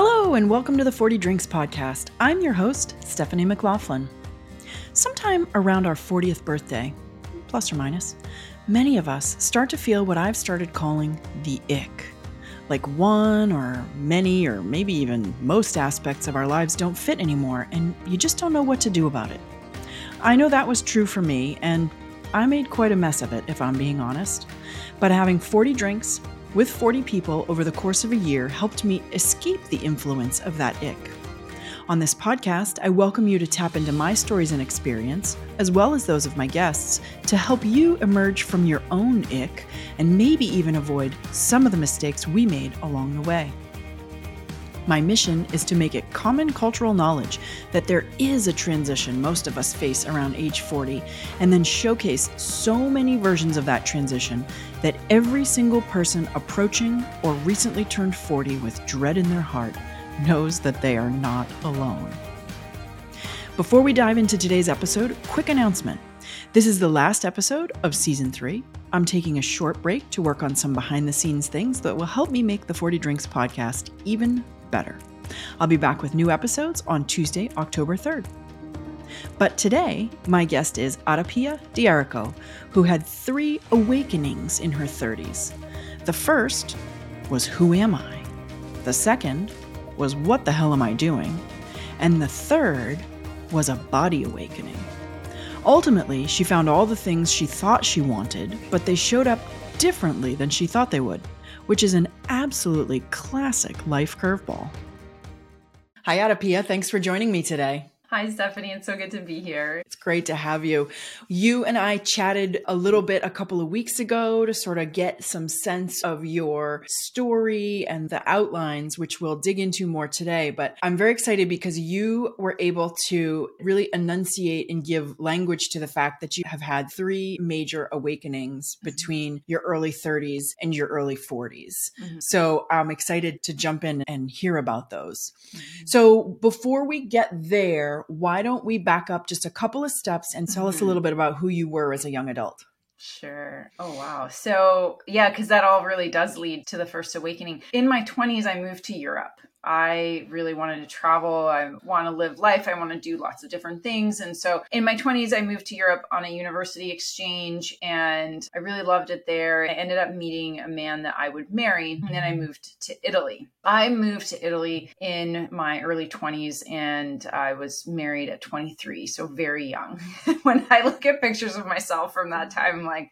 Hello, and welcome to the 40 Drinks Podcast. I'm your host, Stephanie McLaughlin. Sometime around our 40th birthday, plus or minus, many of us start to feel what I've started calling the ick. Like one or many or maybe even most aspects of our lives don't fit anymore, and you just don't know what to do about it. I know that was true for me, and I made quite a mess of it, if I'm being honest. But having 40 drinks with 40 people over the course of a year helped me escape the influence of that ick. On this podcast, I welcome you to tap into my stories and experience, as well as those of my guests, to help you emerge from your own ick and maybe even avoid some of the mistakes we made along the way. My mission is to make it common cultural knowledge that there is a transition most of us face around age 40, and then showcase so many versions of that transition that every single person approaching or recently turned 40 with dread in their heart knows that they are not alone. Before we dive into today's episode, quick announcement. This is the last episode of season three. I'm taking a short break to work on some behind the scenes things that will help me make the 40 Drinks podcast even better. I'll be back with new episodes on Tuesday, October 3rd. But today, my guest is AdaPia d'Errico, who had three awakenings in her 30s. The first was Who am I? The second was What the hell am I doing? And the third was a body awakening. Ultimately, she found all the things she thought she wanted, but they showed up differently than she thought they would, which is an absolutely classic life curveball. Hi, AdaPia. Thanks for joining me today. Hi, Stephanie. It's so good to be here. It's great to have you. You and I chatted a little bit a couple of weeks ago to sort of get some sense of your story and the outlines, which we'll dig into more today. But I'm very excited because you were able to really enunciate and give language to the fact that you have had three major awakenings mm-hmm. between your early 30s and your early 40s. Mm-hmm. So I'm excited to jump in and hear about those. Mm-hmm. So before we get there, why don't we back up just a couple of steps and tell mm-hmm. us a mm-hmm. little bit about who you were as a young adult? Sure. Oh, wow. So, yeah, because that all really does lead to the first awakening. In my 20s, I moved to Europe. I really wanted to travel. I want to live life. I want to do lots of different things. And so in my 20s, I moved to Europe on a university exchange and I really loved it there. I ended up meeting a man that I would marry. And then I mm-hmm. moved to Italy. I moved to Italy in my early 20s and I was married at 23, so very young. when I look at pictures of myself from that time, I'm like,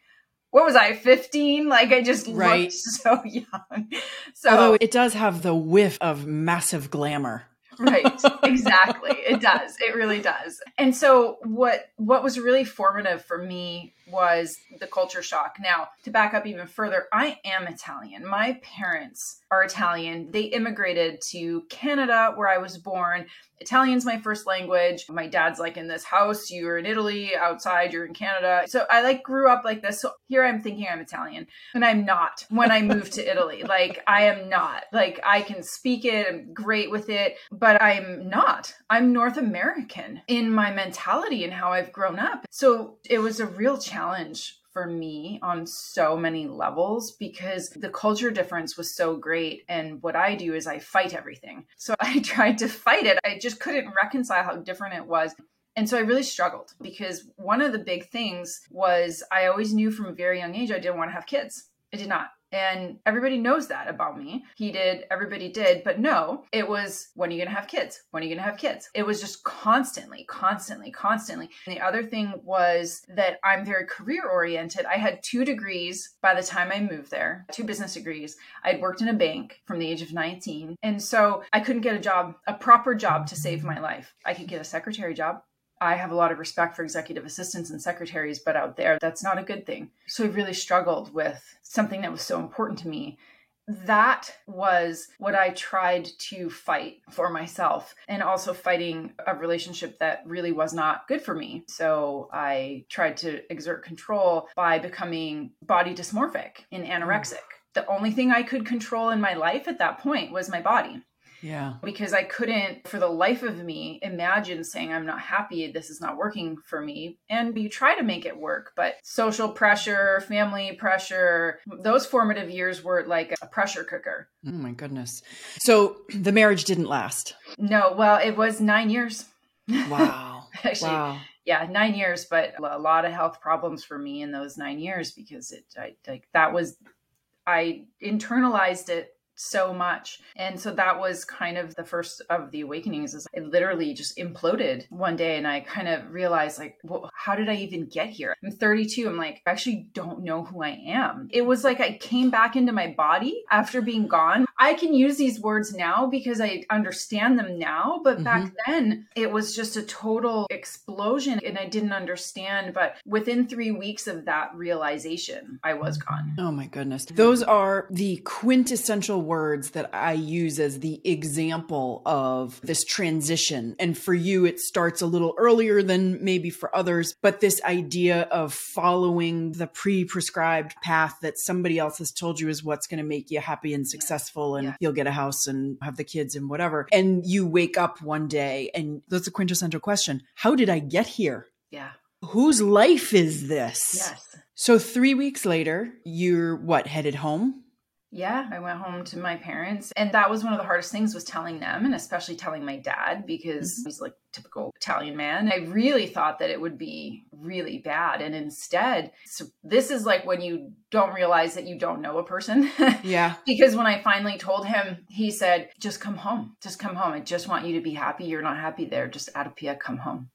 what was I, 15? Like I just right. looked so young. So Although it does have the whiff of massive glamour. right exactly it does it really does and so what what was really formative for me was the culture shock. Now, to back up even further, I am Italian. My parents are Italian. They immigrated to Canada where I was born. Italian's my first language. My dad's like in this house, you're in Italy, outside you're in Canada. So I like grew up like this. So here I'm thinking I'm Italian and I'm not when I moved to Italy. Like I am not. Like I can speak it, I'm great with it, but I'm not. I'm North American in my mentality and how I've grown up. So it was a real challenge challenge for me on so many levels because the culture difference was so great. And what I do is I fight everything. So I tried to fight it. I just couldn't reconcile how different it was. And so I really struggled because one of the big things was I always knew from a very young age I didn't want to have kids. I did not. And everybody knows that about me. He did, everybody did. But no, it was when are you going to have kids? When are you going to have kids? It was just constantly, constantly, constantly. And the other thing was that I'm very career oriented. I had two degrees by the time I moved there, two business degrees. I'd worked in a bank from the age of 19. And so I couldn't get a job, a proper job to save my life. I could get a secretary job, I have a lot of respect for executive assistants and secretaries, but out there, that's not a good thing. So I really struggled with something that was so important to me. That was what I tried to fight for myself, and also fighting a relationship that really was not good for me. So I tried to exert control by becoming body dysmorphic and anorexic. Mm. The only thing I could control in my life at that point was my body. Yeah. Because I couldn't, for the life of me, imagine saying, I'm not happy, this is not working for me. And you try to make it work, but social pressure, family pressure, those formative years were like a pressure cooker. Oh my goodness. So the marriage didn't last. No, well, it was nine years. Wow. Actually, wow. yeah, nine years, but a lot of health problems for me in those nine years because it, I like that was, I internalized it so much. And so that was kind of the first of the awakenings is I literally just imploded one day and I kind of realized like, well, how did I even get here? I'm 32. I'm like, I actually don't know who I am. It was like I came back into my body after being gone. I can use these words now because I understand them now, but mm-hmm. back then it was just a total explosion and I didn't understand. But within three weeks of that realization, I was gone. Oh my goodness. Those are the quintessential words that I use as the example of this transition. And for you, it starts a little earlier than maybe for others, but this idea of following the pre prescribed path that somebody else has told you is what's going to make you happy and successful and yeah. you'll get a house and have the kids and whatever. And you wake up one day and that's a quintessential question How did I get here? Yeah. Whose life is this? Yes. So, three weeks later, you're what, headed home? Yeah, I went home to my parents and that was one of the hardest things was telling them and especially telling my dad because mm-hmm. he's like typical Italian man. I really thought that it would be really bad and instead so this is like when you don't realize that you don't know a person. Yeah. because when I finally told him, he said, "Just come home. Just come home. I just want you to be happy. You're not happy there. Just Adapia, come home."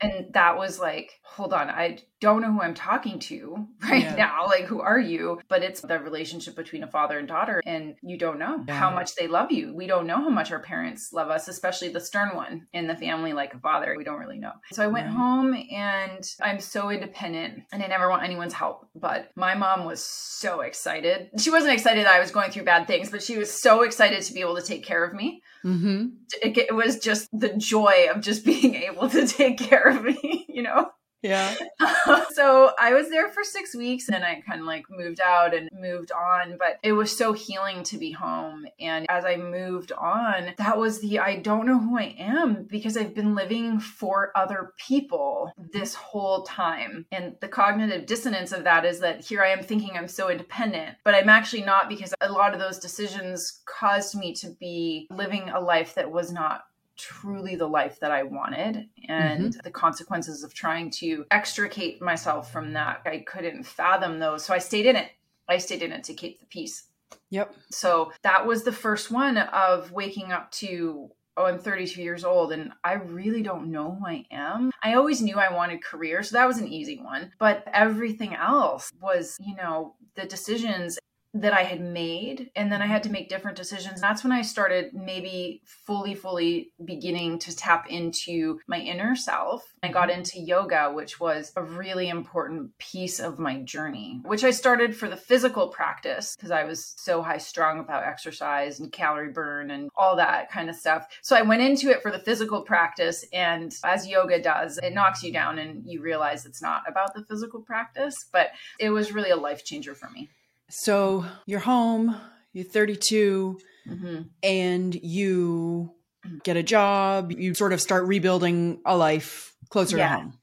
And that was like, hold on, I don't know who I'm talking to right yeah. now. Like, who are you? But it's the relationship between a father and daughter, and you don't know yeah. how much they love you. We don't know how much our parents love us, especially the stern one in the family, like a father. We don't really know. So I went right. home and I'm so independent and I never want anyone's help. But my mom was so excited. She wasn't excited that I was going through bad things, but she was so excited to be able to take care of me. Mm-hmm. It, it was just the joy of just being able to take care of me, you know? Yeah. so I was there for six weeks and I kind of like moved out and moved on, but it was so healing to be home. And as I moved on, that was the I don't know who I am because I've been living for other people this whole time. And the cognitive dissonance of that is that here I am thinking I'm so independent, but I'm actually not because a lot of those decisions caused me to be living a life that was not truly the life that I wanted and mm-hmm. the consequences of trying to extricate myself from that. I couldn't fathom those. So I stayed in it. I stayed in it to keep the peace. Yep. So that was the first one of waking up to oh, I'm 32 years old and I really don't know who I am. I always knew I wanted career, so that was an easy one. But everything else was, you know, the decisions that I had made. And then I had to make different decisions. That's when I started maybe fully, fully beginning to tap into my inner self. I got mm-hmm. into yoga, which was a really important piece of my journey, which I started for the physical practice because I was so high strung about exercise and calorie burn and all that kind of stuff. So I went into it for the physical practice. And as yoga does, it knocks you down and you realize it's not about the physical practice, but it was really a life changer for me. So you're home, you're 32, mm-hmm. and you get a job, you sort of start rebuilding a life closer yeah. to home.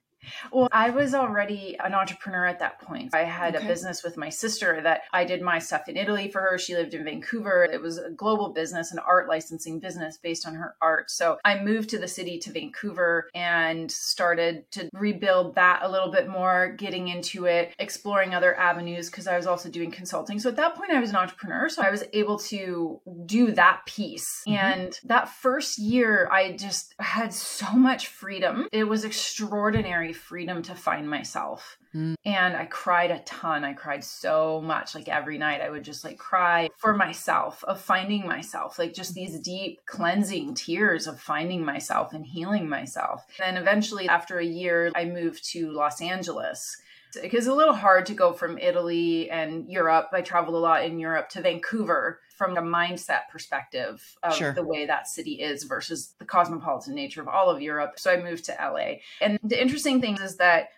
Well, I was already an entrepreneur at that point. I had okay. a business with my sister that I did my stuff in Italy for her. She lived in Vancouver. It was a global business, an art licensing business based on her art. So I moved to the city to Vancouver and started to rebuild that a little bit more, getting into it, exploring other avenues because I was also doing consulting. So at that point, I was an entrepreneur. So I was able to do that piece. Mm-hmm. And that first year, I just had so much freedom. It was extraordinary freedom to find myself. Mm. And I cried a ton. I cried so much. Like every night, I would just like cry for myself, of finding myself, like just these deep cleansing tears of finding myself and healing myself. And then eventually, after a year, I moved to Los Angeles because it's a little hard to go from Italy and Europe. I traveled a lot in Europe to Vancouver from a mindset perspective of sure. the way that city is versus the cosmopolitan nature of all of Europe. So I moved to LA. And the interesting thing is that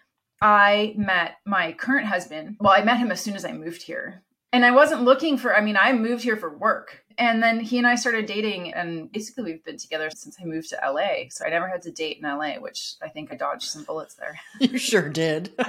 I met my current husband. Well, I met him as soon as I moved here. And I wasn't looking for, I mean, I moved here for work. And then he and I started dating, and basically we've been together since I moved to LA. So I never had to date in LA, which I think I dodged some bullets there. You sure did.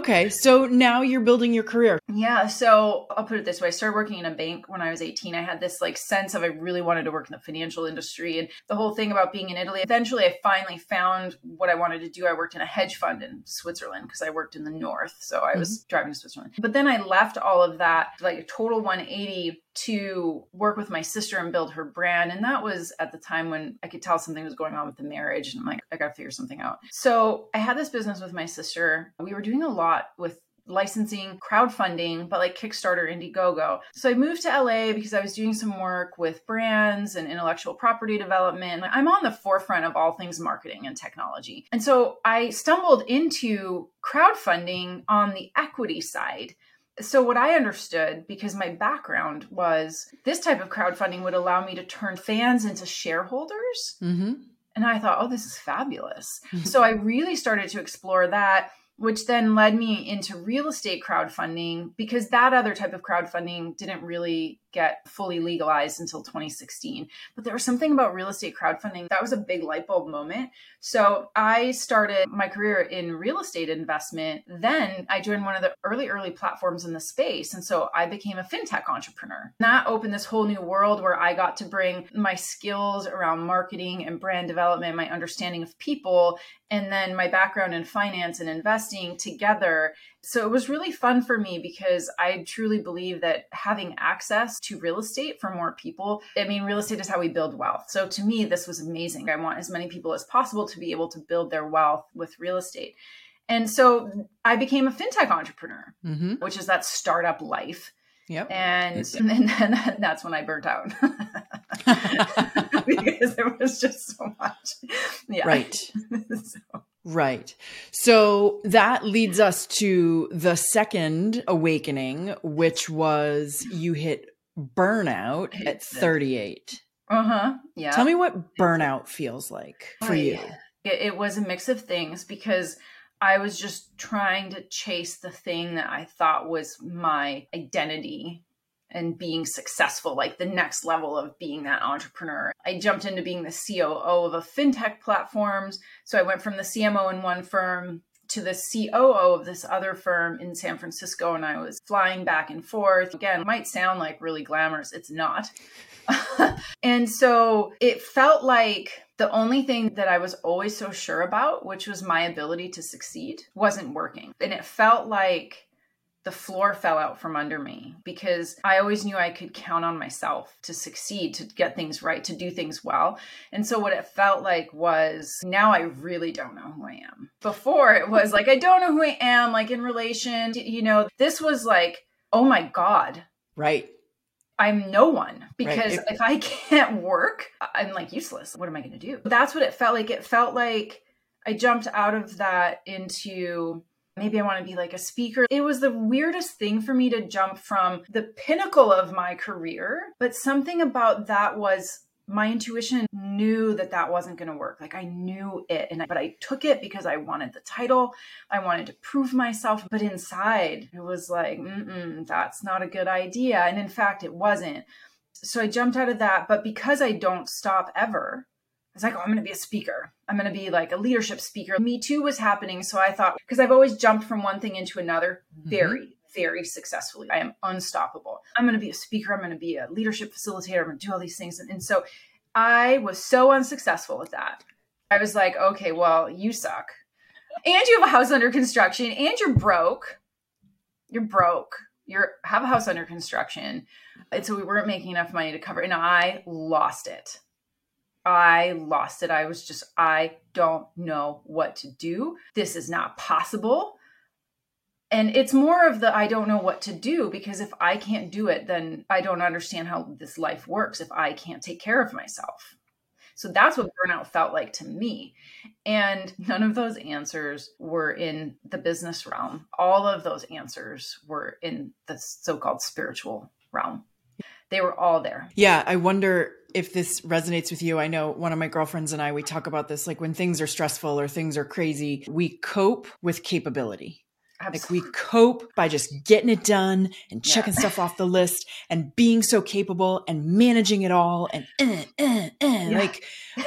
okay, so now you're building your career. Yeah, so I'll put it this way. I started working in a bank when I was 18. I had this like sense of I really wanted to work in the financial industry and the whole thing about being in Italy. Eventually I finally found what I wanted to do. I worked in a hedge fund in Switzerland because I worked in the north. So I was mm-hmm. driving to Switzerland. But then I left all of that, like a total 180 to work with my sister and build her brand. And that was at the time when I could tell something was going on with the marriage. And I'm like, I got to figure something out. So I had this business with my sister. We were doing a lot with licensing, crowdfunding, but like Kickstarter, Indiegogo. So I moved to LA because I was doing some work with brands and intellectual property development. I'm on the forefront of all things marketing and technology. And so I stumbled into crowdfunding on the equity side. So, what I understood, because my background was this type of crowdfunding would allow me to turn fans into shareholders. Mm-hmm. And I thought, oh, this is fabulous. so, I really started to explore that which then led me into real estate crowdfunding because that other type of crowdfunding didn't really get fully legalized until 2016. But there was something about real estate crowdfunding that was a big light bulb moment. So I started my career in real estate investment. Then I joined one of the early, early platforms in the space. And so I became a fintech entrepreneur. That opened this whole new world where I got to bring my skills around marketing and brand development, my understanding of people, and then my background in finance and investing together so it was really fun for me because I truly believe that having access to real estate for more people, I mean, real estate is how we build wealth. So to me, this was amazing. I want as many people as possible to be able to build their wealth with real estate. And so I became a fintech entrepreneur, mm-hmm. which is that startup life. Yep. And, and then that's when I burnt out because there was just so much. Yeah. Right. so. Right. So that leads us to the second awakening, which was you hit burnout at 38. Uh huh. Yeah. Tell me what burnout feels like for you. It, it was a mix of things because I was just trying to chase the thing that I thought was my identity and being successful, like the next level of being that entrepreneur. I jumped into being the COO of a fintech platforms. So I went from the CMO in one firm to the COO of this other firm in San Francisco, and I was flying back and forth. Again, might sound like really glamorous, it's not. and so it felt like the only thing that I was always so sure about, which was my ability to succeed, wasn't working. And it felt like the floor fell out from under me because I always knew I could count on myself to succeed, to get things right, to do things well. And so what it felt like was now I really don't know who I am. Before it was like, I don't know who I am, like in relation, to, you know, this was like, oh my God. Right. I'm no one because right. if I can't work, I'm like useless. What am I going to do? That's what it felt like. It felt like I jumped out of that into maybe I want to be like a speaker. It was the weirdest thing for me to jump from the pinnacle of my career, but something about that was my intuition knew that that wasn't going to work like i knew it and I, but i took it because i wanted the title i wanted to prove myself but inside it was like mm that's not a good idea and in fact it wasn't so i jumped out of that but because i don't stop ever I was like, oh, I'm going to be a speaker. I'm going to be like a leadership speaker. Me Too was happening. So I thought, because I've always jumped from one thing into another very, mm-hmm. Very successfully. I am unstoppable. I'm going to be a speaker. I'm going to be a leadership facilitator. I'm going to do all these things. And, and so I was so unsuccessful with that. I was like, okay, well, you suck. And you have a house under construction and you're broke. You're broke. You're have a house under construction. And so we weren't making enough money to cover. And I lost it. I lost it. I was just, I don't know what to do. This is not possible. And it's more of the I don't know what to do because if I can't do it, then I don't understand how this life works if I can't take care of myself. So that's what burnout felt like to me. And none of those answers were in the business realm. All of those answers were in the so called spiritual realm. They were all there. Yeah. I wonder if this resonates with you, I know one of my girlfriends and I, we talk about this like when things are stressful or things are crazy, we cope with capability. Absolutely. Like we cope by just getting it done and checking yeah. stuff off the list and being so capable and managing it all and uh, uh, uh, yeah. like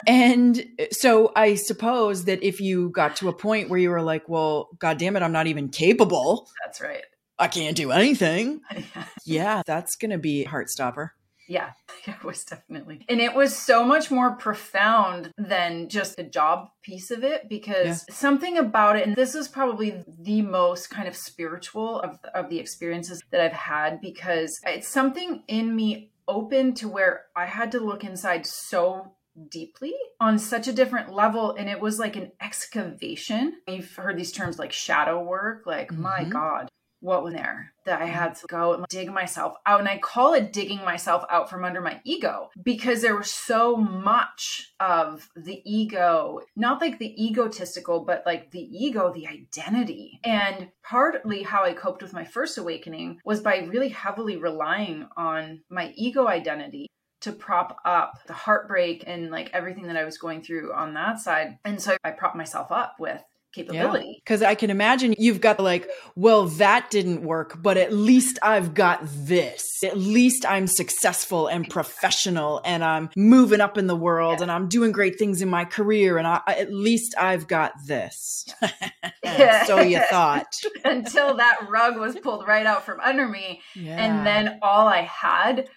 and so I suppose that if you got to a point where you were like, well, god damn it, I'm not even capable. That's right. I can't do anything. yeah, that's going to be heart stopper. Yeah, it was definitely. And it was so much more profound than just the job piece of it because yeah. something about it, and this is probably the most kind of spiritual of, of the experiences that I've had because it's something in me open to where I had to look inside so deeply on such a different level and it was like an excavation you've heard these terms like shadow work like mm-hmm. my god what was there that I mm-hmm. had to go and dig myself out. And I call it digging myself out from under my ego because there was so much of the ego, not like the egotistical, but like the ego, the identity. And partly how I coped with my first awakening was by really heavily relying on my ego identity to prop up the heartbreak and like everything that I was going through on that side. And so I propped myself up with capability. Because yeah. I can imagine you've got like, well, that didn't work, but at least I've got this. At least I'm successful and professional and I'm moving up in the world yeah. and I'm doing great things in my career and I, at least I've got this. Yeah. so you thought. Until that rug was pulled right out from under me. And then all I had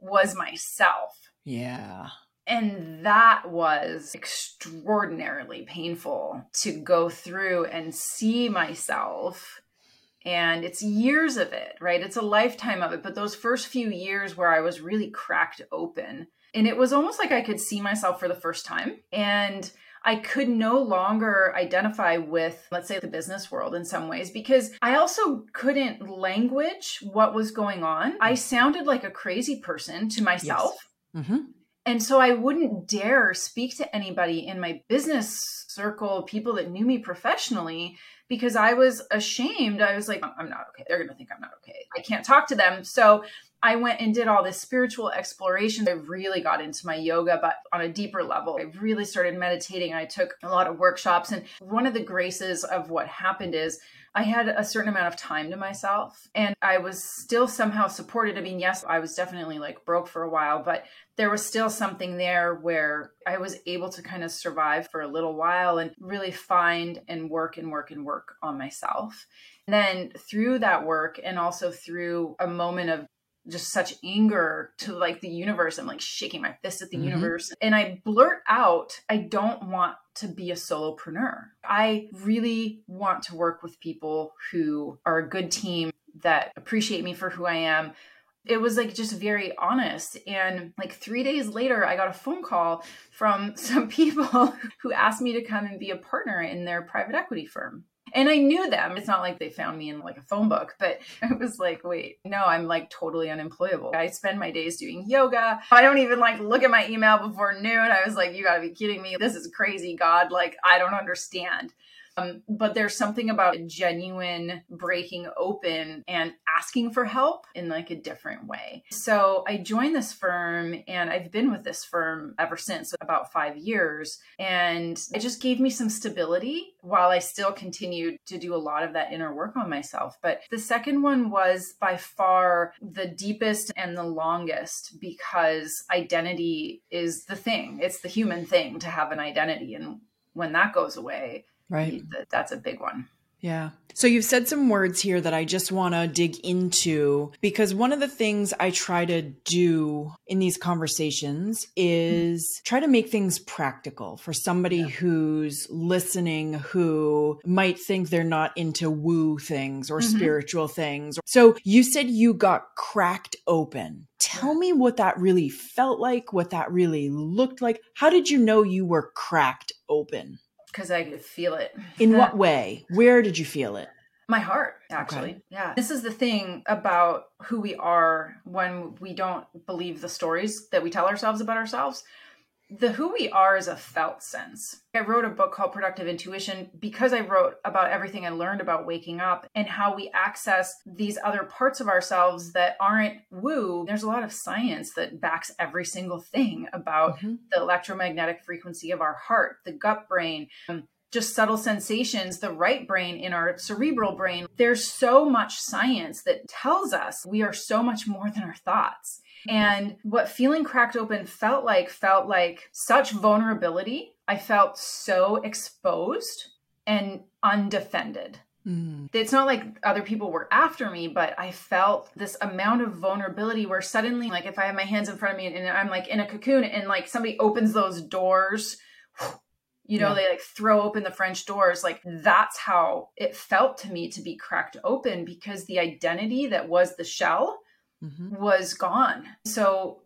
was myself. Yeah. And that was extraordinarily painful to go through and see myself. And it's years of it, right? It's a lifetime of it. But those first few years where I was really cracked open, and it was almost like I could see myself for the first time. And I could no longer identify with, let's say, the business world in some ways because I also couldn't language what was going on. I sounded like a crazy person to myself. Yes. Mm-hmm. And so I wouldn't dare speak to anybody in my business circle, people that knew me professionally, because I was ashamed. I was like, I'm not okay. They're going to think I'm not okay. I can't talk to them. So I went and did all this spiritual exploration. I really got into my yoga, but on a deeper level. I really started meditating. I took a lot of workshops. And one of the graces of what happened is I had a certain amount of time to myself and I was still somehow supported. I mean, yes, I was definitely like broke for a while, but there was still something there where I was able to kind of survive for a little while and really find and work and work and work on myself. And then through that work and also through a moment of just such anger to like the universe. I'm like shaking my fist at the mm-hmm. universe. And I blurt out, I don't want to be a solopreneur. I really want to work with people who are a good team that appreciate me for who I am, it was like just very honest. And like three days later, I got a phone call from some people who asked me to come and be a partner in their private equity firm. And I knew them. It's not like they found me in like a phone book, but I was like, wait, no, I'm like totally unemployable. I spend my days doing yoga. I don't even like look at my email before noon. I was like, you gotta be kidding me. This is crazy, God. Like, I don't understand. Um, but there's something about genuine breaking open and asking for help in like a different way. So I joined this firm and I've been with this firm ever since about five years. And it just gave me some stability while I still continued to do a lot of that inner work on myself. But the second one was by far the deepest and the longest because identity is the thing, it's the human thing to have an identity. And when that goes away, Right. That's a big one. Yeah. So you've said some words here that I just want to dig into because one of the things I try to do in these conversations is try to make things practical for somebody yeah. who's listening who might think they're not into woo things or mm-hmm. spiritual things. So you said you got cracked open. Tell me what that really felt like, what that really looked like. How did you know you were cracked open? Because I could feel it. In what way? Where did you feel it? My heart, actually. Okay. Yeah. This is the thing about who we are when we don't believe the stories that we tell ourselves about ourselves the who we are is a felt sense. I wrote a book called Productive Intuition because I wrote about everything I learned about waking up and how we access these other parts of ourselves that aren't woo. There's a lot of science that backs every single thing about mm-hmm. the electromagnetic frequency of our heart, the gut brain, um, just subtle sensations, the right brain in our cerebral brain. There's so much science that tells us we are so much more than our thoughts. And what feeling cracked open felt like felt like such vulnerability. I felt so exposed and undefended. Mm. It's not like other people were after me, but I felt this amount of vulnerability where suddenly, like, if I have my hands in front of me and I'm like in a cocoon and like somebody opens those doors, you know, yeah. they like throw open the French doors. Like, that's how it felt to me to be cracked open because the identity that was the shell mm-hmm. was gone. So,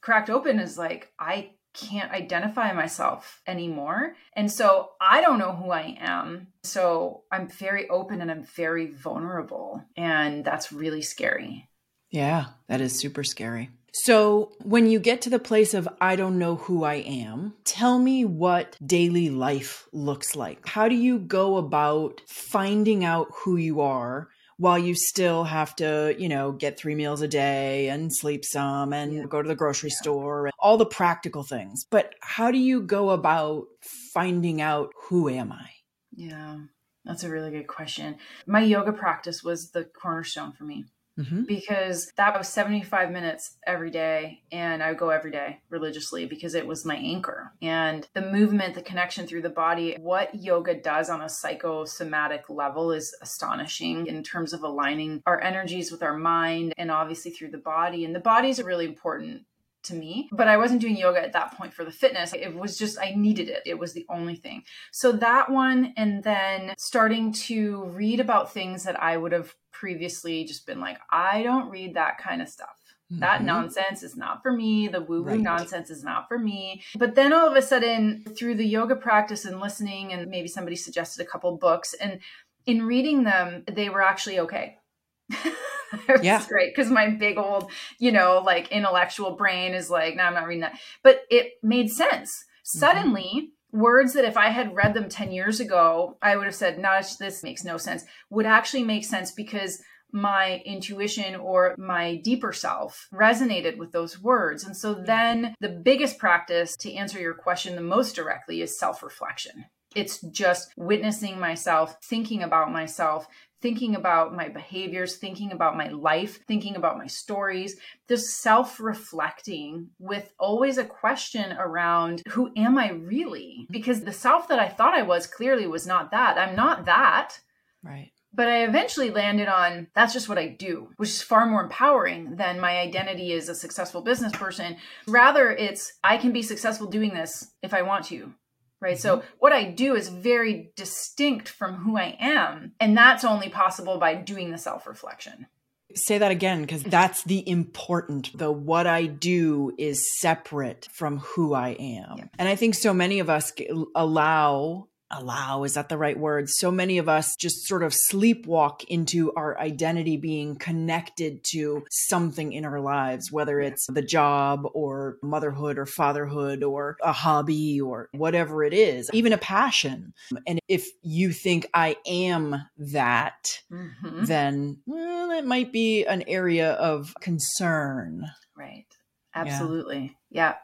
cracked open is like, I can't identify myself anymore. And so I don't know who I am. So I'm very open and I'm very vulnerable. And that's really scary. Yeah, that is super scary. So, when you get to the place of, I don't know who I am, tell me what daily life looks like. How do you go about finding out who you are while you still have to, you know, get three meals a day and sleep some and yeah. go to the grocery yeah. store and all the practical things. But how do you go about finding out who am I? Yeah, that's a really good question. My yoga practice was the cornerstone for me mm-hmm. because that was 75 minutes every day and i would go every day religiously because it was my anchor and the movement the connection through the body what yoga does on a psychosomatic level is astonishing in terms of aligning our energies with our mind and obviously through the body and the body is a really important to me. But I wasn't doing yoga at that point for the fitness. It was just, I needed it. It was the only thing. So that one, and then starting to read about things that I would have previously just been like, I don't read that kind of stuff. Mm-hmm. That nonsense is not for me. The woo woo right. nonsense is not for me. But then all of a sudden, through the yoga practice and listening, and maybe somebody suggested a couple books, and in reading them, they were actually okay. it yeah. great because my big old, you know, like intellectual brain is like, no, I'm not reading that. But it made sense. Mm-hmm. Suddenly, words that if I had read them 10 years ago, I would have said, no, this makes no sense, would actually make sense because my intuition or my deeper self resonated with those words. And so then the biggest practice to answer your question the most directly is self reflection. It's just witnessing myself, thinking about myself, thinking about my behaviors, thinking about my life, thinking about my stories, just self reflecting with always a question around who am I really? Mm-hmm. Because the self that I thought I was clearly was not that. I'm not that. Right. But I eventually landed on that's just what I do, which is far more empowering than my identity as a successful business person. Rather, it's I can be successful doing this if I want to right? Mm-hmm. So what I do is very distinct from who I am. And that's only possible by doing the self reflection. Say that again, because that's the important. The what I do is separate from who I am. Yeah. And I think so many of us allow allow is that the right word so many of us just sort of sleepwalk into our identity being connected to something in our lives whether it's the job or motherhood or fatherhood or a hobby or whatever it is even a passion and if you think i am that mm-hmm. then well it might be an area of concern right absolutely yeah. yeah.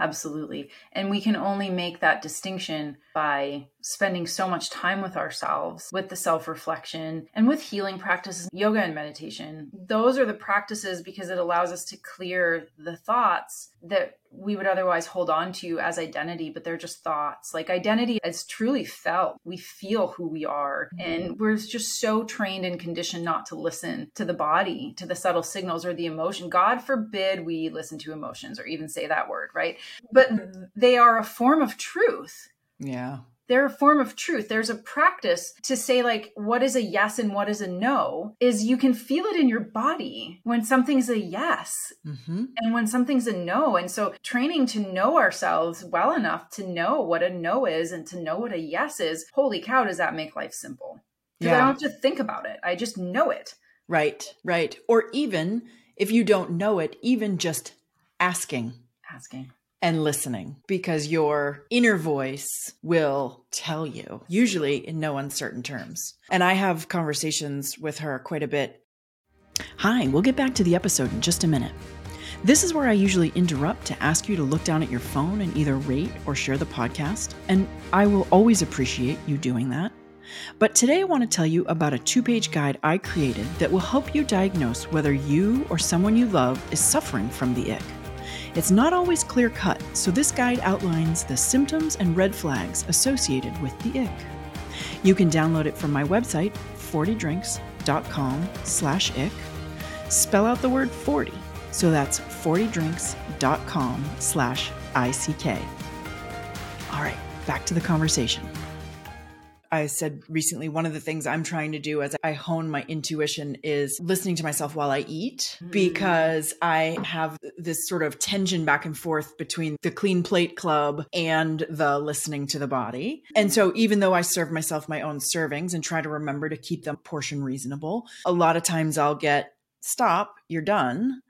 Absolutely. And we can only make that distinction by spending so much time with ourselves, with the self reflection, and with healing practices, yoga and meditation. Those are the practices because it allows us to clear the thoughts that we would otherwise hold on to as identity, but they're just thoughts. Like identity is truly felt. We feel who we are. Mm-hmm. And we're just so trained and conditioned not to listen to the body, to the subtle signals or the emotion. God forbid we listen to emotions or even say that word, right? But mm-hmm. they are a form of truth. Yeah they're a form of truth. There's a practice to say, like, what is a yes and what is a no, is you can feel it in your body when something's a yes mm-hmm. and when something's a no. And so, training to know ourselves well enough to know what a no is and to know what a yes is, holy cow, does that make life simple? Because yeah. I don't have to think about it, I just know it. Right, right. Or even if you don't know it, even just asking. Asking and listening because your inner voice will tell you, usually in no uncertain terms. And I have conversations with her quite a bit. Hi, we'll get back to the episode in just a minute. This is where I usually interrupt to ask you to look down at your phone and either rate or share the podcast, and I will always appreciate you doing that. But today I want to tell you about a two page guide I created that will help you diagnose whether you or someone you love is suffering from the ick. It's not always clear cut, so this guide outlines the symptoms and red flags associated with the ick. You can download it from my website, 40drinks.com slash ick. Spell out the word 40, so that's 40drinks.com slash ICK. All right, back to the conversation. I said recently, one of the things I'm trying to do as I hone my intuition is listening to myself while I eat mm. because I have this sort of tension back and forth between the clean plate club and the listening to the body. And so even though I serve myself my own servings and try to remember to keep them portion reasonable, a lot of times I'll get stop, you're done.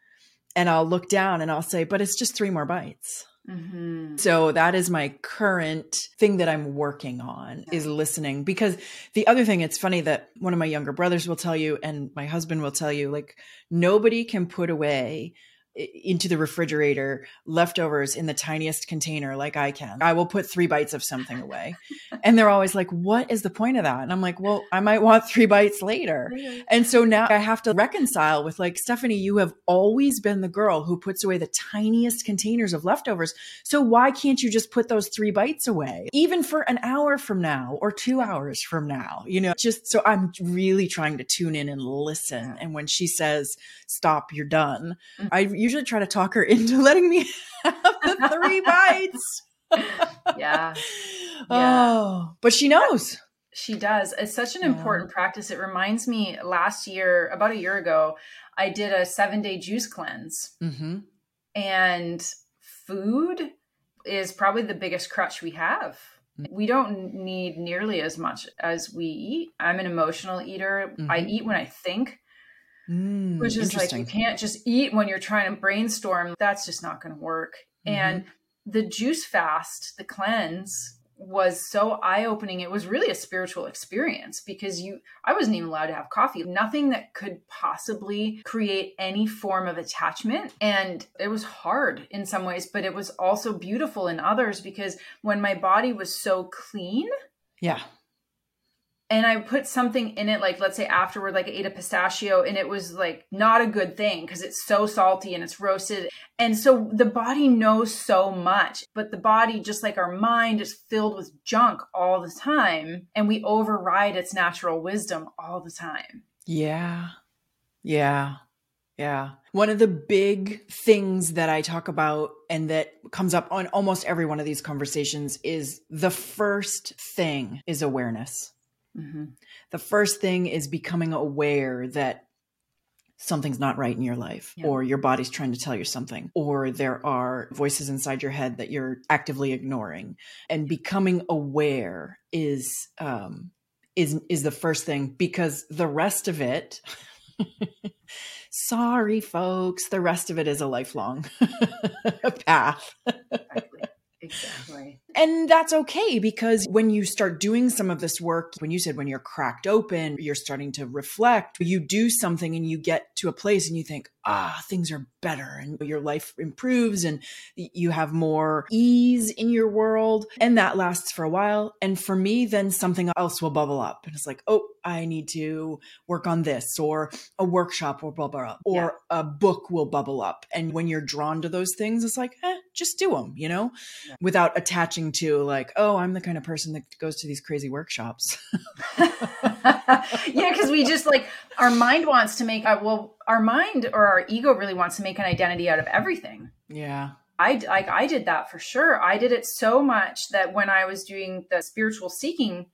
And I'll look down and I'll say, but it's just three more bites. Mm-hmm. So that is my current thing that I'm working on is listening because the other thing it's funny that one of my younger brothers will tell you and my husband will tell you like nobody can put away into the refrigerator leftovers in the tiniest container like I can. I will put three bites of something away. and they're always like, What is the point of that? And I'm like, Well, I might want three bites later. And so now I have to reconcile with like, Stephanie, you have always been the girl who puts away the tiniest containers of leftovers. So why can't you just put those three bites away, even for an hour from now or two hours from now? You know, just so I'm really trying to tune in and listen. And when she says, Stop, you're done, mm-hmm. I usually try to talk her into letting me have the three bites. yeah. Oh, but she knows. She does. It's such an yeah. important practice. It reminds me last year, about a year ago, I did a seven day juice cleanse. Mm-hmm. And food is probably the biggest crutch we have. Mm-hmm. We don't need nearly as much as we eat. I'm an emotional eater. Mm-hmm. I eat when I think. Mm, which is like you can't just eat when you're trying to brainstorm. That's just not going to work. Mm-hmm. And the juice fast, the cleanse was so eye-opening. It was really a spiritual experience because you I wasn't even allowed to have coffee. Nothing that could possibly create any form of attachment and it was hard in some ways, but it was also beautiful in others because when my body was so clean, yeah and I put something in it, like let's say afterward, like I ate a pistachio and it was like not a good thing because it's so salty and it's roasted. And so the body knows so much, but the body, just like our mind, is filled with junk all the time. And we override its natural wisdom all the time. Yeah. Yeah. Yeah. One of the big things that I talk about and that comes up on almost every one of these conversations is the first thing is awareness Mm-hmm. The first thing is becoming aware that something's not right in your life yeah. or your body's trying to tell you something or there are voices inside your head that you're actively ignoring and becoming aware is um is is the first thing because the rest of it sorry folks the rest of it is a lifelong path exactly. exactly and that's okay because when you start doing some of this work, when you said when you're cracked open, you're starting to reflect, you do something and you get to a place and you think, ah, things are better and your life improves and you have more ease in your world. And that lasts for a while. And for me, then something else will bubble up. And it's like, oh, I need to work on this, or a workshop will bubble up, or yeah. a book will bubble up. And when you're drawn to those things, it's like, eh, just do them, you know, yeah. without attaching to like, oh, I'm the kind of person that goes to these crazy workshops. yeah, because we just like our mind wants to make, uh, well, our mind or our ego really wants to make an identity out of everything. Yeah. I like I did that for sure. I did it so much that when I was doing the spiritual seeking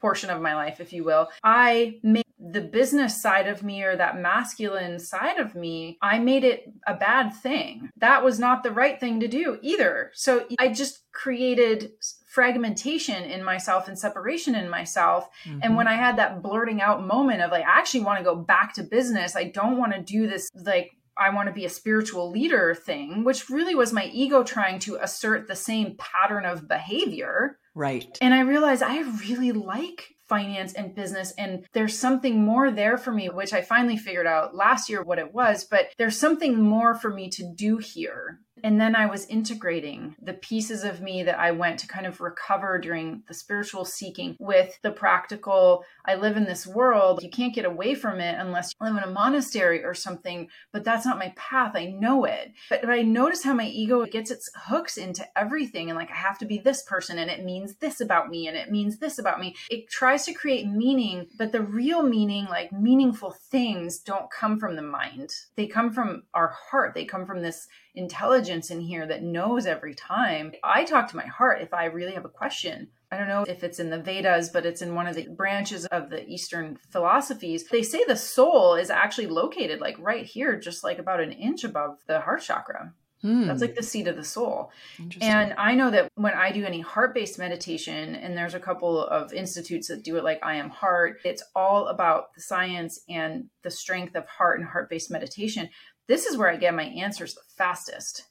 portion of my life, if you will, I made the business side of me or that masculine side of me, I made it a bad thing. That was not the right thing to do either. So I just created fragmentation in myself and separation in myself. Mm-hmm. And when I had that blurting out moment of like, I actually want to go back to business, I don't want to do this like I want to be a spiritual leader thing, which really was my ego trying to assert the same pattern of behavior. Right. And I realized I really like finance and business. And there's something more there for me, which I finally figured out last year what it was, but there's something more for me to do here and then I was integrating the pieces of me that I went to kind of recover during the spiritual seeking with the practical. I live in this world. You can't get away from it unless you live in a monastery or something, but that's not my path. I know it. But, I notice how my ego gets its hooks into everything and like I have to be this person and it means this about me and it means this about me. It tries to create meaning, but the real meaning, like meaningful things, don't come from the mind. They come from our heart. They come from this intelligence in here that knows every time. I talk to my heart if I really have a question. I don't know if it's in the Vedas, but it's in one of the branches of the Eastern philosophies. They say the soul is actually located like right here, just like about an inch above the heart chakra. Hmm. That's like the seat of the soul. And I know that when I do any heart based meditation, and there's a couple of institutes that do it like I Am Heart, it's all about the science and the strength of heart and heart based meditation this is where I get my answers the fastest.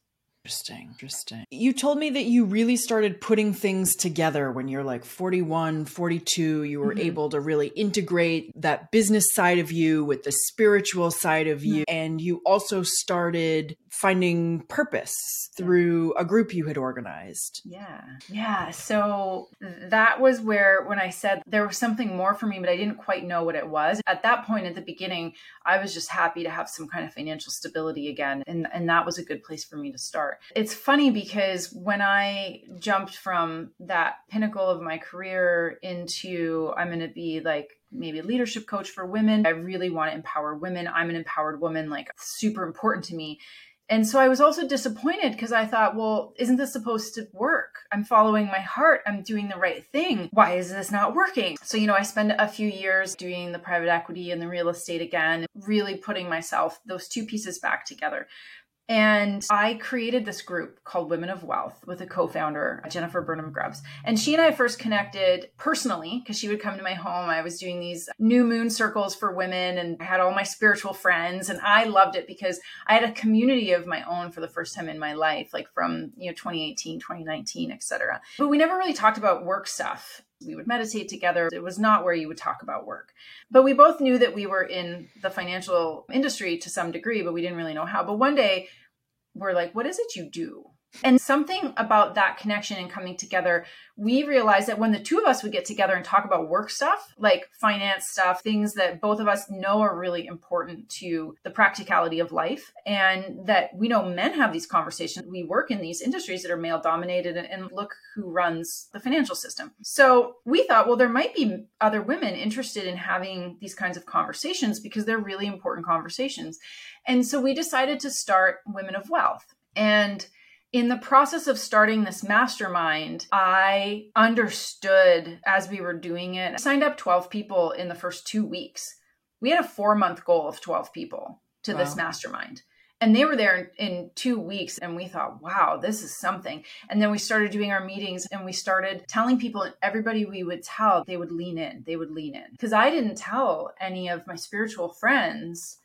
Interesting. Interesting. You told me that you really started putting things together when you're like 41, 42. You were mm-hmm. able to really integrate that business side of you with the spiritual side of you. Mm-hmm. And you also started finding purpose through a group you had organized. Yeah. Yeah. So that was where, when I said there was something more for me, but I didn't quite know what it was. At that point at the beginning, I was just happy to have some kind of financial stability again. And, and that was a good place for me to start. It's funny because when I jumped from that pinnacle of my career into I'm going to be like maybe a leadership coach for women, I really want to empower women. I'm an empowered woman, like super important to me. And so I was also disappointed because I thought, well, isn't this supposed to work? I'm following my heart. I'm doing the right thing. Why is this not working? So, you know, I spent a few years doing the private equity and the real estate again, really putting myself, those two pieces back together. And I created this group called Womxn of Wealth with a co founder, Jennifer Burnham Grubbs. And she and I first connected personally because she would come to my home. I was doing these new moon circles for women and I had all my spiritual friends. And I loved it because I had a community of my own for the first time in my life, like from, you know, 2018, 2019, etc. But we never really talked about work stuff. We would meditate together. It was not where you would talk about work. But we both knew that we were in the financial industry to some degree, but we didn't really know how. But one day we're like, what is it you do? And something about that connection and coming together, we realized that when the two of us would get together and talk about work stuff, like finance stuff, things that both of us know are really important to the practicality of life, and that we know men have these conversations. We work in these industries that are male dominated, and look who runs the financial system. So we thought, well, there might be other women interested in having these kinds of conversations because they're really important conversations. And so we decided to start Womxn of Wealth. And in the process of starting this mastermind, I understood as we were doing it, I signed up 12 people in the first two weeks. We had a four month goal of 12 people to wow. this mastermind. And they were there in, in, two weeks, and we thought, wow, this is something. And then we started doing our meetings and we started telling people, and everybody we would tell, they would lean in, they would lean in. Because I didn't tell any of my spiritual friends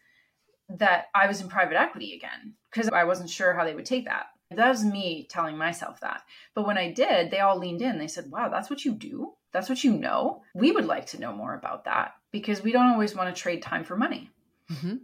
that I was in private equity again, because I wasn't sure how they would take that. That was me telling myself that. But when I did, they all leaned in. They said, Wow, that's what you do? That's what you know? We would like to know more about that because we don't always want to trade time for money. Mm-hmm.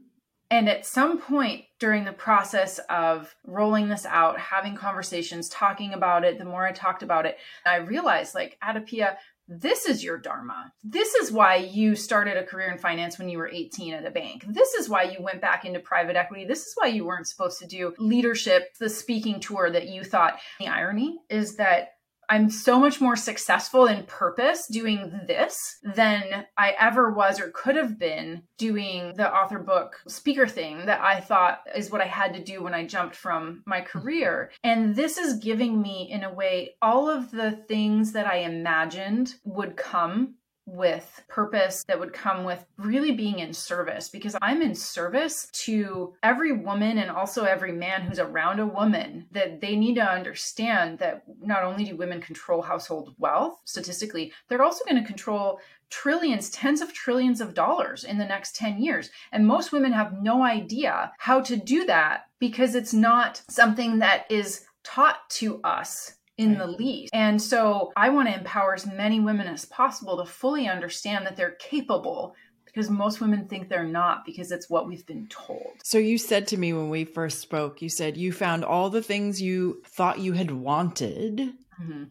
And at some point during the process of rolling this out, having conversations, talking about it, the more I talked about it, I realized like, AdaPia, this is your dharma. This is why you started a career in finance when you were 18 at a bank. This is why you went back into private equity. This is why you weren't supposed to do leadership, the speaking tour that you thought. The irony is that I'm so much more successful in purpose doing this than I ever was or could have been doing the author book speaker thing that I thought is what I had to do when I jumped from my hmm. career. And this is giving me, in a way, all of the things that I imagined would come with purpose that would come with really being in service because I'm in service to every woman and also every man who's around a woman that they need to understand that not only do women control household wealth statistically, they're also going to control trillions, tens of trillions of dollars in the next 10 years. And most women have no idea how to do that because it's not something that is taught to us in the least. And so I want to empower as many women as possible to fully understand that they're capable because most women think they're not because it's what we've been told. So you said to me when we first spoke, you said you found all the things you thought you had wanted, mm-hmm.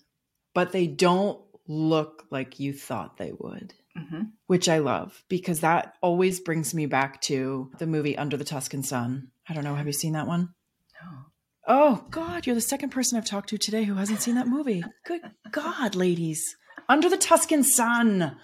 but they don't look like you thought they would. Mm-hmm. Which I love because that always brings me back to the movie Under the Tuscan Sun. I don't know. Have you seen that one? Oh, God, you're the second person I've talked to today who hasn't seen that movie. Good God, ladies. Under the Tuscan Sun.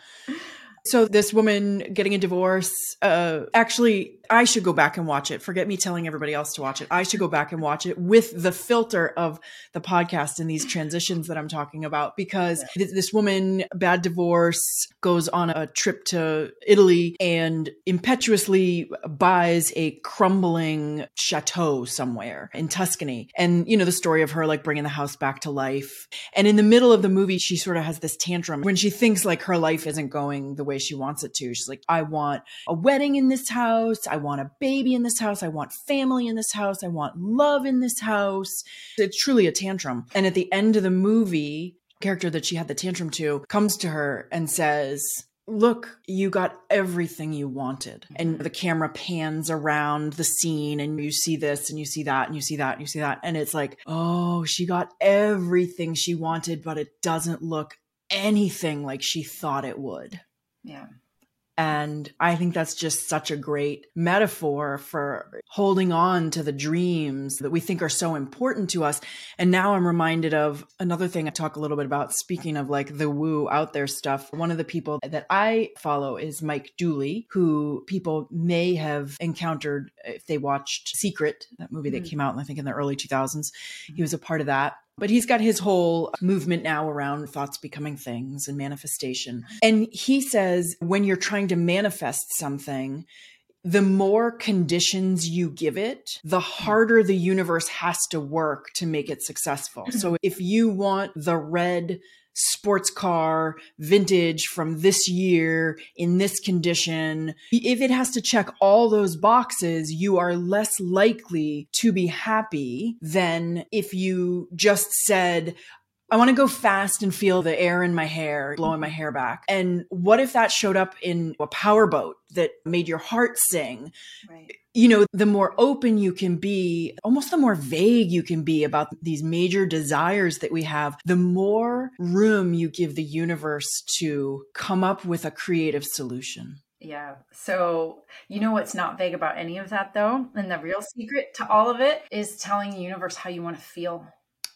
So this woman getting a divorce, uh, actually, I should go back and watch it. Forget me telling everybody else to watch it. I should go back and watch it with the filter of the podcast and these transitions that I'm talking about because this woman, bad divorce, goes on a trip to Italy and impetuously buys a crumbling chateau somewhere in Tuscany. And, you know, the story of her like bringing the house back to life. And in the middle of the movie, she sort of has this tantrum when she thinks like her life isn't going the way she wants it to. She's like, I want a wedding in this house. I want a baby in this house. I want family in this house. I want love in this house. It's truly a tantrum. And at the end of the movie, character that she had the tantrum to comes to her and says, Look, you got everything you wanted. Mm-hmm. And the camera pans around the scene, and you see this, and you see that, and you see that, and you see that. And it's like, oh, she got everything she wanted, but it doesn't look anything like she thought it would. Yeah. And I think that's just such a great metaphor for holding on to the dreams that we think are so important to us. And now I'm reminded of another thing I talk a little bit about, speaking of like the woo out there stuff. One of the people that I follow is Mike Dooley, who people may have encountered if they watched Secret, that movie that mm-hmm. came out, I think, in the early 2000s. He was a part of that. But he's got his whole movement now around thoughts becoming things and manifestation. And he says when you're trying to manifest something, the more conditions you give it, the harder the universe has to work to make it successful. Mm-hmm. So if you want the red sports car vintage from this year in this condition, if it has to check all those boxes, you are less likely to be happy than if you just said, I want to go fast and feel the air in my hair, blowing my hair back. And what if that showed up in a powerboat that made your heart sing? Right you know, the more open you can be, almost the more vague you can be about these major desires that we have, the more room you give the universe to come up with a creative solution. Yeah. So, you know what's not vague about any of that, though? And the real secret to all of it is telling the universe how you want to feel.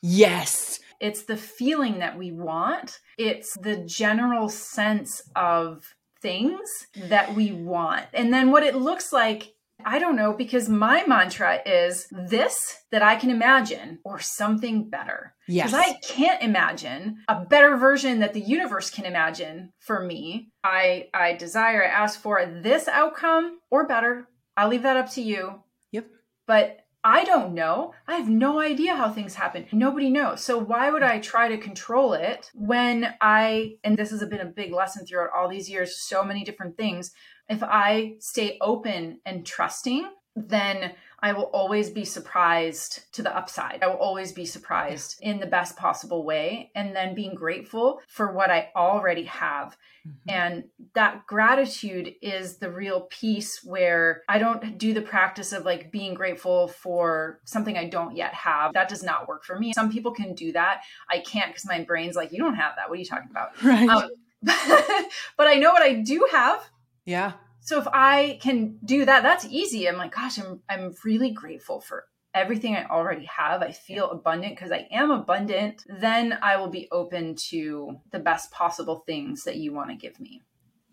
Yes. It's the feeling that we want, it's the general sense of things that we want. And then what it looks like I don't know because my mantra is this that I can imagine or something better. Yes. Because I can't imagine a better version that the universe can imagine for me. I I desire, I ask for this outcome or better. I'll leave that up to you. Yep. But I don't know. I have no idea how things happen. Nobody knows. So why would I try to control it when I, and this has been a big lesson throughout all these years, so many different things, if I stay open and trusting, then I will always be surprised to the upside. I will always be surprised in the best possible way. And then being grateful for what I already have. Mm-hmm. And that gratitude is the real piece where I don't do the practice of like being grateful for something I don't yet have. That does not work for me. Some people can do that. I can't because my brain's like, you don't have that. What are you talking about? Right. Um, but I know what I do have yeah. So if I can do that, that's easy. I'm like, gosh, I'm I'm really grateful for everything I already have. I feel abundant because I am abundant. Then I will be open to the best possible things that you want to give me.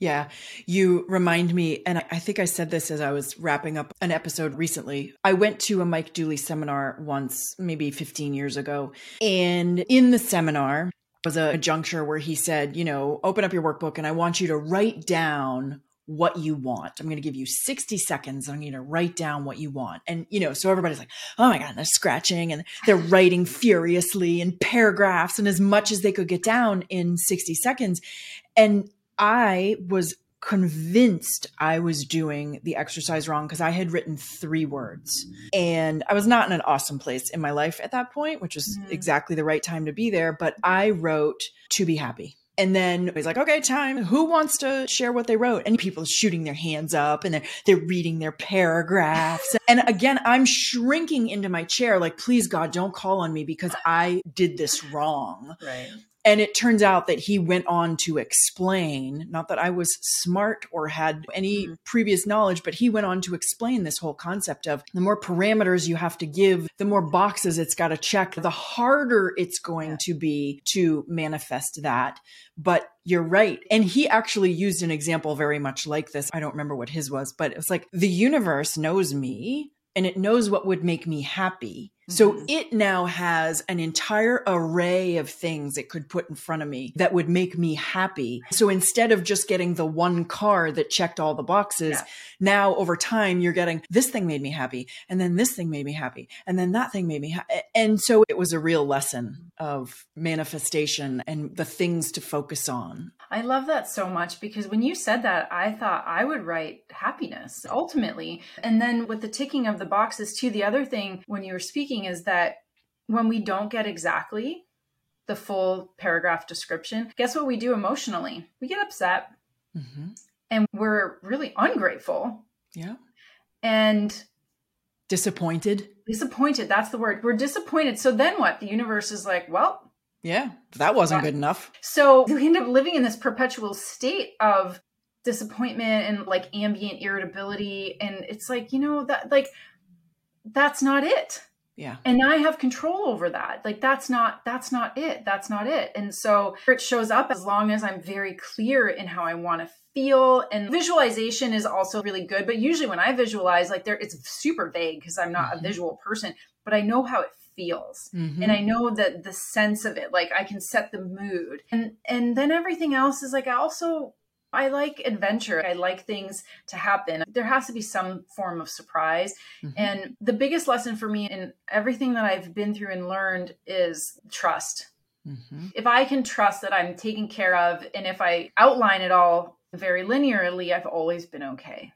Yeah, you remind me, and I think I said this as I was wrapping up an episode recently. I went to a Mike Dooley seminar once, maybe 15 years ago. And in the seminar was a juncture where he said, you know, open up your workbook and I want you to write down what you want. I'm going to give you 60 seconds. I'm going to write down what you want. And, you know, so everybody's like, oh my God, and they're scratching and they're writing furiously in paragraphs and as much as they could get down in 60 seconds. And I was convinced I was doing the exercise wrong because I had written three words. And I was not in an awesome place in my life at that point, which was mm-hmm. exactly the right time to be there. But I wrote to be happy. And then he's like, okay, time. Who wants to share what they wrote? And people shooting their hands up and they're, they're reading their paragraphs. and again, I'm shrinking into my chair, like, please God, don't call on me because I did this wrong. Right. And it turns out that he went on to explain, not that I was smart or had any mm-hmm. previous knowledge, but he went on to explain this whole concept of the more parameters you have to give, the more boxes it's got to check, the harder it's going to be to manifest that. But you're right. And he actually used an example very much like this. I don't remember what his was, but it's like the universe knows me and it knows what would make me happy. So mm-hmm. it now has an entire array of things it could put in front of me that would make me happy. So instead of just getting the one car that checked all the boxes, yeah. now over time you're getting this thing made me happy and then this thing made me happy and then that thing made me happy. And so it was a real lesson of manifestation and the things to focus on. I love that so much because when you said that, I thought I would write happiness ultimately. And then with the ticking of the boxes too, the other thing when you were speaking is that when we don't get exactly the full paragraph description, guess what we do emotionally? We get upset mm-hmm. and we're really ungrateful. Yeah. And disappointed. Disappointed. That's the word. We're disappointed. So then what? The universe is like, well, yeah, that wasn't good enough. So we end up living in this perpetual state of disappointment and like ambient irritability. And it's like, you know, that like that's not it. Yeah. And I have control over that. Like that's not that's not it. That's not it. And so it shows up as long as I'm very clear in how I want to feel and visualization is also really good, but usually when I visualize like there it's super vague because I'm not mm-hmm. a visual person, but I know how it feels mm-hmm. and i know that the sense of it like i can set the mood and and then everything else is like i also I like adventure. I like things to happen. There has to be some form of surprise. Mm-hmm. And the biggest lesson for me in everything that I've been through and learned is trust. Mm-hmm. If I can trust that I'm taken care of, and if I outline it all very linearly, I've always been okay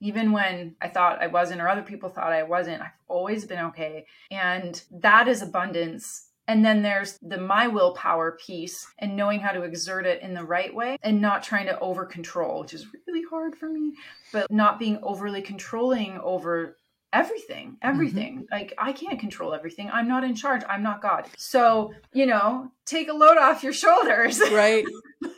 even when I thought I wasn't or other people thought I wasn't, I've always been okay. And that is abundance. And then there's the my willpower piece and knowing how to exert it in the right way and not trying to over control, which is really hard for me, but not being overly controlling over everything everything mm-hmm. like i can't control everything i'm not in charge i'm not god so you know take a load off your shoulders right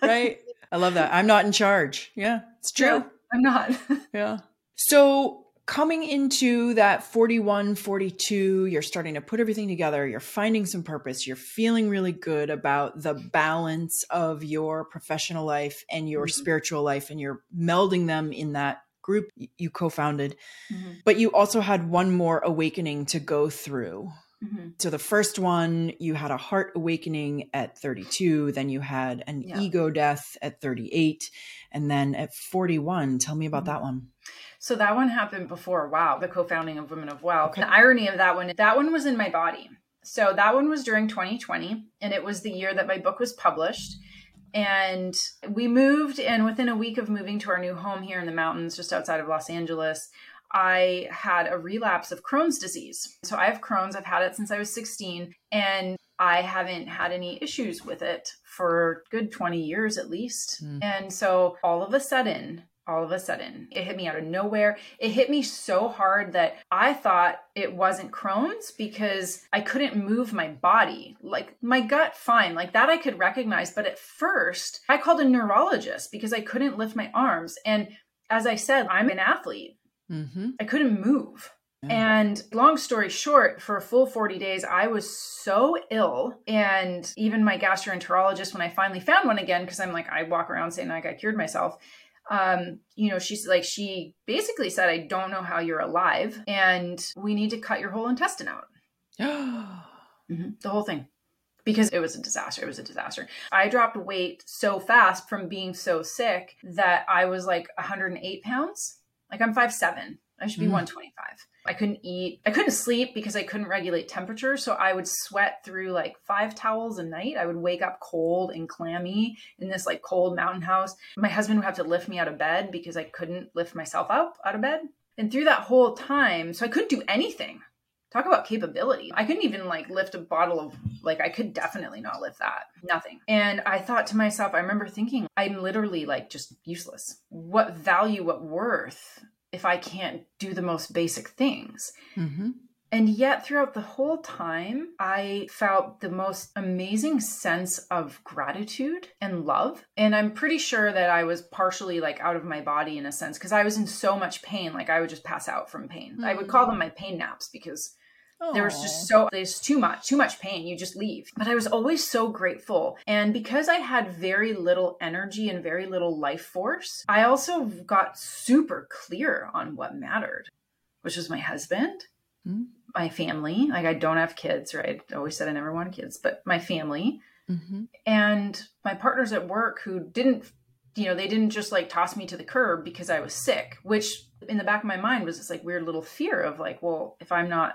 right i love that i'm not in charge yeah it's true yeah. I'm not. yeah. So coming into that 41, 42, you're starting to put everything together, you're finding some purpose, you're feeling really good about the balance of your professional life and your mm-hmm. spiritual life, and you're melding them in that group you co founded. Mm-hmm. But you also had one more awakening to go through. Mm-hmm. So the first one, you had a heart awakening at 32, then you had an yeah. ego death at 38, and then at 41. Tell me about mm-hmm. that one. So that one happened before WOW, the co-founding of Women of WOW. Okay. The irony of that one, that one was in my body. So that one was during 2020, and it was the year that my book was published. And we moved, and within a week of moving to our new home here in the mountains, just outside of Los Angeles, I had a relapse of Crohn's disease. So I have Crohn's, I've had it since I was 16, and I haven't had any issues with it for good 20 years at least. Mm. And so all of a sudden, all of a sudden, it hit me out of nowhere. It hit me so hard that I thought it wasn't Crohn's because I couldn't move my body. Like my gut, fine, like that I could recognize. But at first, I called a neurologist because I couldn't lift my arms. And as I said, I'm an athlete. Mm-hmm. I couldn't move. And long story short, for a full 40 days, I was so ill. And even my gastroenterologist, when I finally found one again, because I'm like, I walk around saying I got cured myself. Um, you know, she's like, she basically said, I don't know how you're alive, and we need to cut your whole intestine out. mm-hmm. The whole thing because it was a disaster. It was a disaster. I dropped weight so fast from being so sick that I was like 108 pounds like I'm five seven. I should be mm. 125. I couldn't eat. I couldn't sleep because I couldn't regulate temperature. So I would sweat through like five towels a night. I would wake up cold and clammy in this like cold mountain house. My husband would have to lift me out of bed because I couldn't lift myself up out of bed. And through that whole time, so I couldn't do anything. Talk about capability. I couldn't even like lift a bottle of like I could definitely not lift that. Nothing. And I thought to myself, I remember thinking, I'm literally like just useless. What value, what worth if I can't do the most basic things? Mm-hmm. And yet, throughout the whole time, I felt the most amazing sense of gratitude and love. And I'm pretty sure that I was partially like out of my body in a sense because I was in so much pain. Like I would just pass out from pain. Mm-hmm. I would call them my pain naps because Aww. There was just so there's too much, too much pain. You just leave. But I was always so grateful. And because I had very little energy and very little life force, I also got super clear on what mattered, which was my husband, mm-hmm. my family. Like I don't have kids, right? I always said I never wanted kids, but my family mm-hmm. and my partners at work who didn't you know, they didn't just like toss me to the curb because I was sick, which in the back of my mind was this like weird little fear of like, well, if I'm not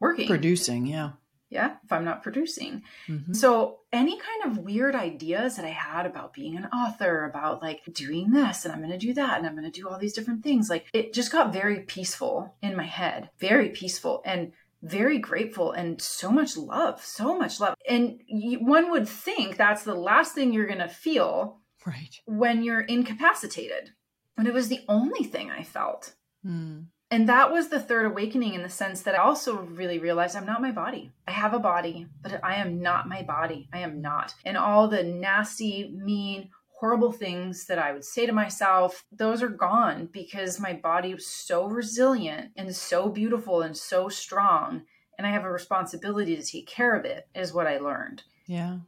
working. Producing, yeah. Yeah, if I'm not producing. Mm-hmm. So, any kind of weird ideas that I had about being an author, about like doing this and I'm going to do that and I'm going to do all these different things, like it just got very peaceful in my head, very peaceful and very grateful and so much love, so much love. And one would think that's the last thing you're going to feel right when you're incapacitated. But it was the only thing I felt. Mm. And that was the third awakening in the sense that I also really realized I'm not my body. I have a body, but I am not my body. I am not. And all the nasty, mean, horrible things that I would say to myself, those are gone because my body was so resilient and so beautiful and so strong. And I have a responsibility to take care of it, is what I learned. Yeah.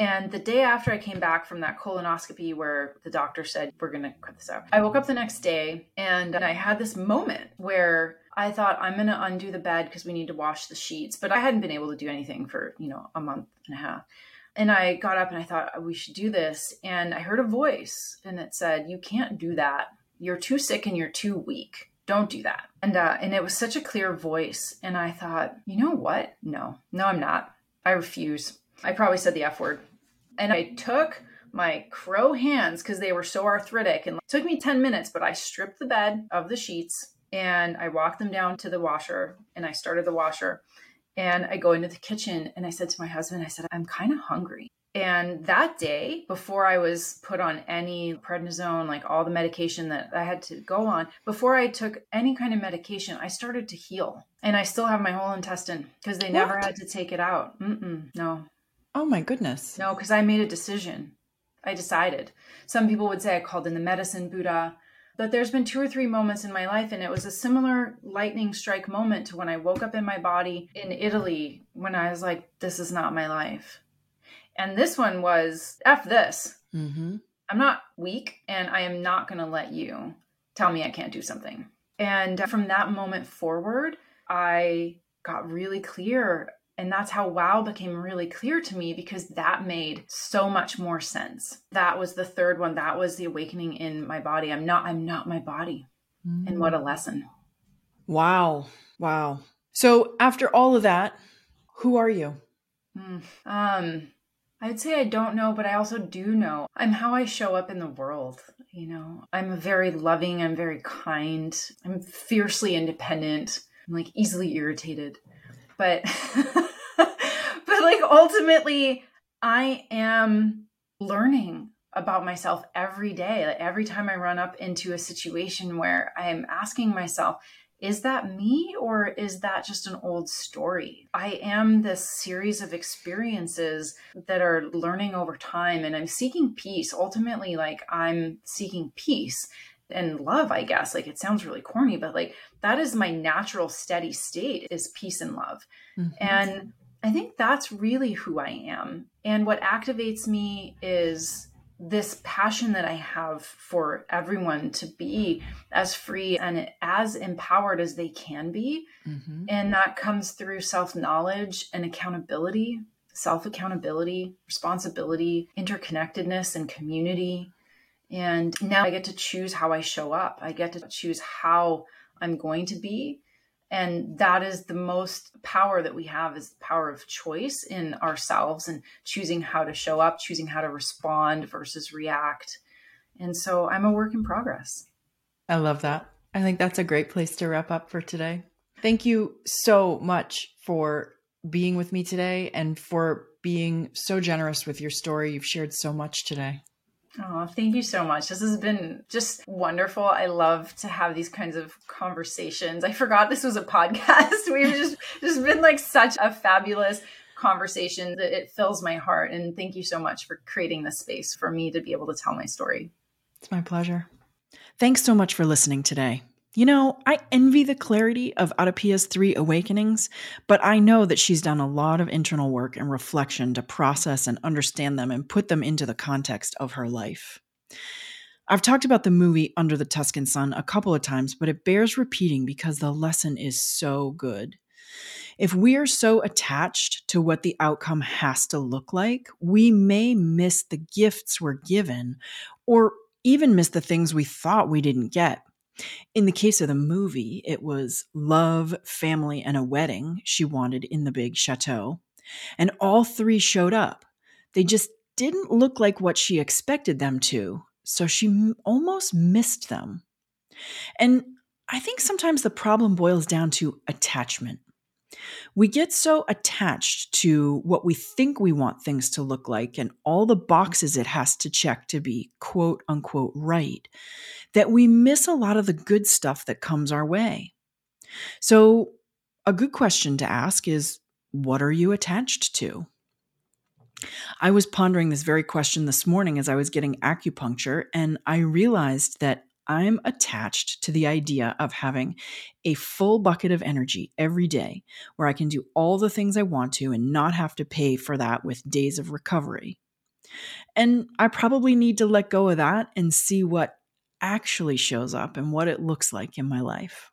And the day after I came back from that colonoscopy where the doctor said, We're going to cut this out, I woke up the next day and I had this moment where I thought, I'm going to undo the bed because we need to wash the sheets. But I hadn't been able to do anything for, you know, a month and a half. And I got up and I thought, we should do this. And I heard a voice and it said, You can't do that. You're too sick and you're too weak. Don't do that. And uh, and it was such a clear voice. And I thought, you know what? No, no, I'm not. I refuse. I probably said the F word. And I took my crow hands because they were so arthritic and it took me 10 minutes, but I stripped the bed of the sheets and I walked them down to the washer and I started the washer. And I go into the kitchen and I said to my husband, I said, I'm kind of hungry. And that day, before I was put on any prednisone, like all the medication that I had to go on, before I took any kind of medication, I started to heal. And I still have my whole intestine because they what? never had to take it out. Mm-mm, no, Oh my goodness. No, because I made a decision. I decided. Some people would say I called in the medicine Buddha, but there's been two or three moments in my life, and it was a similar lightning strike moment to when I woke up in my body in Italy when I was like, this is not my life. And this one was F this. Mm-hmm. I'm not weak, and I am not going to let you tell me I can't do something. And from that moment forward, I got really clear and that's how wow became really clear to me because that made so much more sense. That was the third one. That was the awakening in my body. I'm not I'm not my body. Mm. And what a lesson. Wow. Wow. So after all of that, who are you? Mm. Um I'd say I don't know, but I also do know. I'm how I show up in the world. You know, I'm very loving, I'm very kind, I'm fiercely independent, I'm like easily irritated. But ultimately I am learning about myself every day. Like every time I run up into a situation where I am asking myself, is that me or is that just an old story? I am this series of experiences that are learning over time and I'm seeking peace. Ultimately, like I'm seeking peace and love, I guess. Like it sounds really corny, but like that is my natural steady state is peace and love. Mm-hmm. And I think that's really who I am. And what activates me is this passion that I have for everyone to be as free and as empowered as they can be. Mm-hmm. And that comes through self knowledge and accountability, self accountability, responsibility, interconnectedness, and community. And now I get to choose how I show up. I get to choose how I'm going to be and that is the most power that we have is the power of choice in ourselves and choosing how to show up choosing how to respond versus react. And so i'm a work in progress. I love that. I think that's a great place to wrap up for today. Thank you so much for being with me today and for being so generous with your story. You've shared so much today Oh, thank you so much. This has been just wonderful. I love to have these kinds of conversations. I forgot this was a podcast. We've just just been like such a fabulous conversation that it fills my heart. And thank you so much for creating this space for me to be able to tell my story. It's my pleasure. Thanks so much for listening today. You know, I envy the clarity of AdaPia's three awakenings, but I know that she's done a lot of internal work and reflection to process and understand them and put them into the context of her life. I've talked about the movie Under the Tuscan Sun a couple of times, but it bears repeating because the lesson is so good. If we are so attached to what the outcome has to look like, we may miss the gifts we're given or even miss the things we thought we didn't get. In the case of the movie, it was love, family, and a wedding she wanted in the big chateau. And all three showed up. They just didn't look like what she expected them to, so she m- almost missed them. And I think sometimes the problem boils down to attachment. We get so attached to what we think we want things to look like and all the boxes it has to check to be quote unquote right that we miss a lot of the good stuff that comes our way. So, a good question to ask is what are you attached to? I was pondering this very question this morning as I was getting acupuncture, and I realized that I'm attached to the idea of having a full bucket of energy every day where I can do all the things I want to and not have to pay for that with days of recovery. And I probably need to let go of that and see what actually shows up and what it looks like in my life.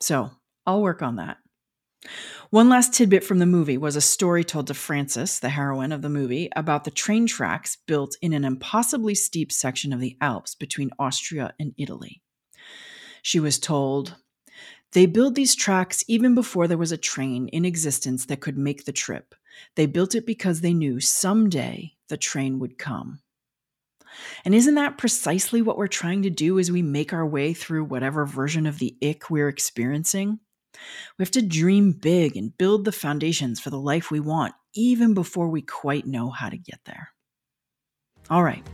So I'll work on that. One last tidbit from the movie was a story told to Frances, the heroine of the movie, about the train tracks built in an impossibly steep section of the Alps between Austria and Italy. She was told, They built these tracks even before there was a train in existence that could make the trip. They built it because they knew someday the train would come. And isn't that precisely what we're trying to do as we make our way through whatever version of the ick we're experiencing? We have to dream big and build the foundations for the life we want, even before we quite know how to get there. All right,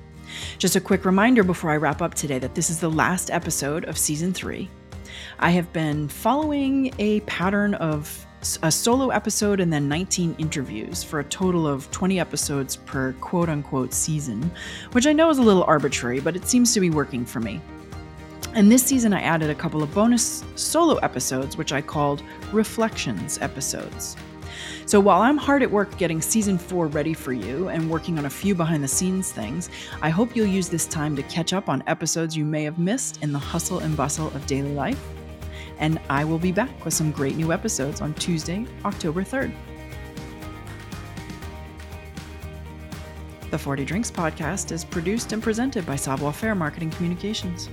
just a quick reminder before I wrap up today that this is the last episode of season three. I have been following a pattern of a solo episode and then 19 interviews for a total of 20 episodes per quote unquote season, which I know is a little arbitrary, but it seems to be working for me. And this season, I added a couple of bonus solo episodes, which I called Reflections episodes. So while I'm hard at work getting season four ready for you and working on a few behind the scenes things, I hope you'll use this time to catch up on episodes you may have missed in the hustle and bustle of daily life and I will be back with some great new episodes on Tuesday, October 3rd. The 40 Drinks podcast is produced and presented by Savoir Faire Marketing Communications.